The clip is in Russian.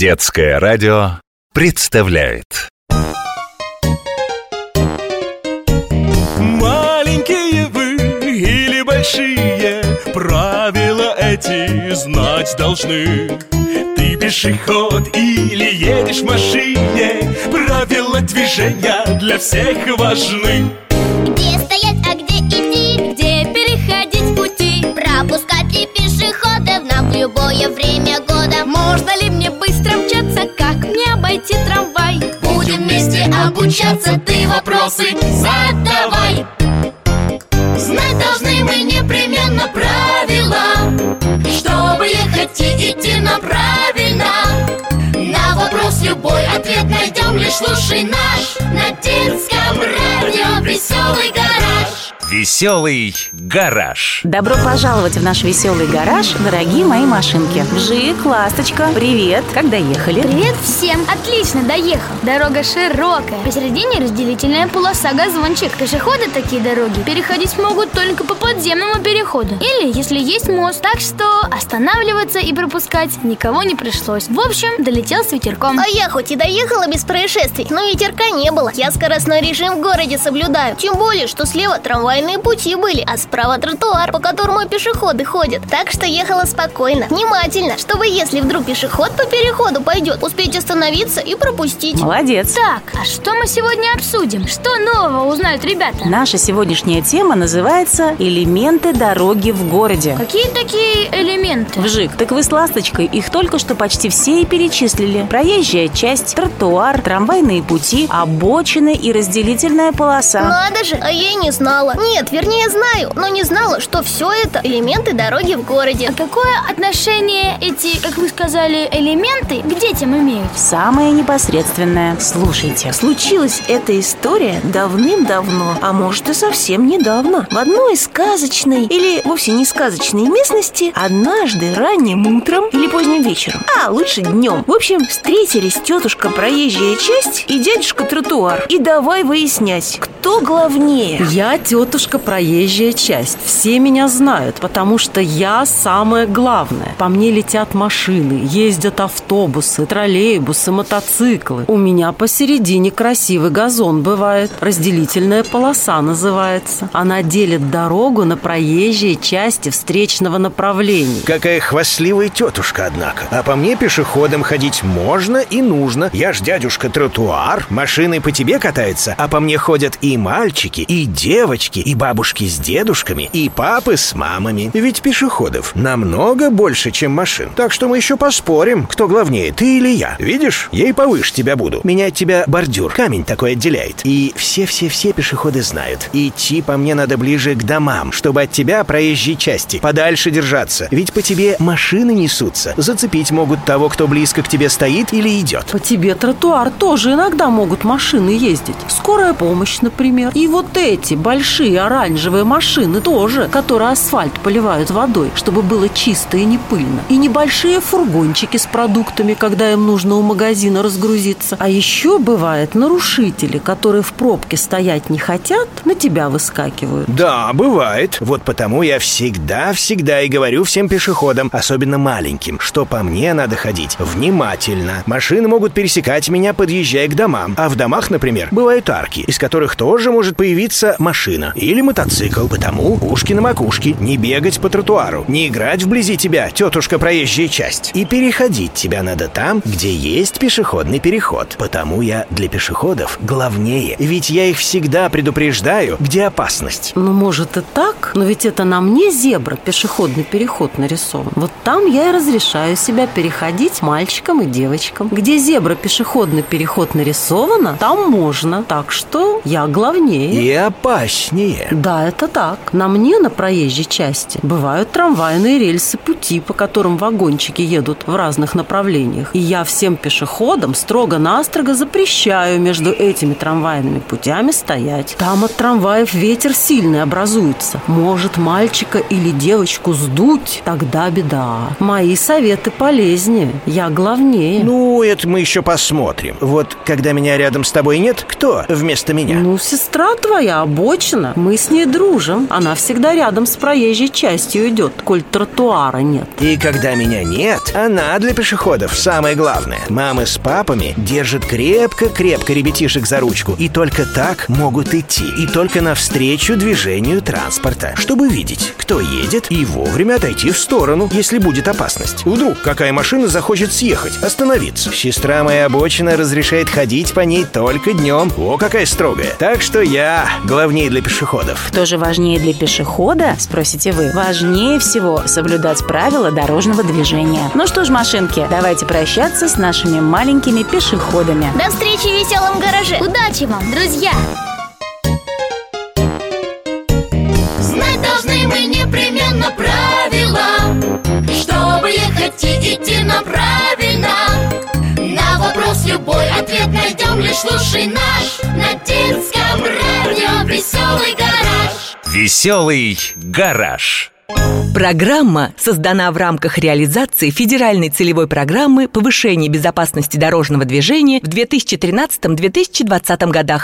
Детское радио представляет. Маленькие вы или большие Правила эти знать должны. Ты пешеход или едешь в машине Правила движения для всех важны обучаться, ты вопросы задавай. Знать должны мы непременно правила. Чтобы ехать и идти нам правильно. На вопрос любой ответ найдем Лишь слушай наш На детском радио. Веселый гараж «Веселый гараж» Добро пожаловать в наш веселый гараж, дорогие мои машинки. Вжик, Ласточка, привет, как доехали? Привет всем! Отлично, доехал. Дорога широкая. Посередине разделительная полоса газончик. Пешеходы такие дороги переходить могут только по подземному переходу. Или если есть мост. Так что останавливаться и пропускать никого не пришлось. В общем, долетел с ветерком. А я хоть и доехала без происшествий, но ветерка не было. Я скоростной режим в городе соблюдаю. Тем более, что слева трамвайные пути были, а справа тротуар, по которому пешеходы ходят. Так что ехала спокойно, внимательно Чтобы если вдруг пешеход по переходу пойдет Успеть остановиться и пропустить. Молодец. Так, а что мы сегодня обсудим? Что нового узнают ребята? Наша сегодняшняя тема называется «Элементы дороги в городе» Какие такие элементы? Вжик, так вы с Ласточкой их только что почти все и перечислили. Проезжая часть, тротуар, трамвайные пути, обочины и разделительная полоса. Надо же, а я не знала Нет, вернее знаю, но не знала, что все это элементы дороги в городе. А какое отношение эти, как вы сказали, элементы к детям имеют? Самое непосредственное. Слушайте Случилась эта история давным-давно, а может и совсем недавно. В одной сказочной или вовсе не сказочной местности Однажды ранним утром или поздним вечером А, лучше днем В общем, встретились тетушка проезжая часть и дядюшка тротуар. И давай выяснять, кто главнее. Я тетушка проезжая часть. Все меня знают, потому что я самое главное. По мне летят машины, ездят автобусы, троллейбусы, мотоциклы. У меня посередине красивый газон бывает. Разделительная полоса называется. Она делит дорогу на проезжие части встречного направления. Какая хвастливая тетушка, однако. А по мне пешеходом ходить можно и нужно. Я ж дядюшка тротуар. Машины по тебе катаются А по мне ходят и мальчики, и девочки И бабушки с дедушками, и папы с мамами. Ведь пешеходов намного больше, чем машин. Так что мы еще поспорим, кто главнее, ты или я. Видишь, и повыше тебя буду. Меня от тебя бордюр, камень такой отделяет. И все-все-все пешеходы знают. Идти по мне надо ближе к домам Чтобы от тебя проезжей части подальше держаться. Ведь по тебе машины несутся. Зацепить могут того, кто близко к тебе стоит или идет. По тебе тротуар тоже иногда могут машины ездить. Скорая помощь, например. И вот эти большие оранжевые машины тоже Которые асфальт поливают водой Чтобы было чисто и не пыльно И небольшие фургончики с продуктами Когда им нужно у магазина разгрузиться А еще бывает нарушители Которые в пробке стоять не хотят На тебя выскакивают Да, бывает. Вот потому я всегда-всегда и говорю всем пешеходам, особенно маленьким, что по мне надо ходить внимательно. Машины могут пересекать меня, подъезжая к домам. А в домах, например, бывают арки, из которых тоже может появиться машина или мотоцикл. Потому ушки на макушке, не бегать по тротуару, не играть вблизи тебя, тетушка проезжая часть. И переходить тебя надо там, где есть пешеходный переход. Потому я для пешеходов главнее. Ведь я их всегда предупреждаю, где опасность. Ну, может и так, но ведь это на мне зебра, пешеходный переход нарисован. Вот там я и разрешаю себя переходить мальчикам и девочкам. Где зебра, пешеходный переход нарисована, там можно. Так что я главнее. И опаснее. Да, это так. На мне на проезжей части бывают трамвайные рельсы пути, по которым вагончики едут в разных направлениях. И я всем пешеходам строго-настрого запрещаю между этими трамвайными путями стоять. Там от трамваев ветер сильный образуется. Может мальчика или девочку сдуть, тогда беда. Мои советы полезнее. Я главнее. Ну, это мы еще посмотрим. Вот когда меня рядом с тобой нет, кто вместо меня? Ну, сестра твоя, обочина. Мы с ней дружим. Она всегда рядом с проезжей частью идет, коль тротуара нет. И когда меня нет, она для пешеходов самое главное. Мамы с папами держат крепко-крепко ребятишек за ручку. И только так могут идти. И только навстречу движению транспорта. Чтобы видеть, кто едет, и вовремя отойти в сторону, если будет опасность. Вдруг какая машина захочет съехать, остановиться. Сестра моя обочина разрешает ходить по ней только днем. О, какая строгая. Так что я главнее для пешеходов. Кто же важнее для пешехода, спросите вы? Важнее всего соблюдать правила дорожного движения. Ну что ж, машинки, давайте прощаться с нашими маленькими пешеходами. До встречи в веселом гараже. Удачи вам, друзья! Знать должны мы непременно правила Чтобы ехать и идти нам правильно На вопрос любой ответ найдем Лишь слушай наш На радио Веселый гараж Веселый гараж. Программа создана в рамках реализации федеральной целевой программы повышения безопасности дорожного движения в 2013-2020 годах.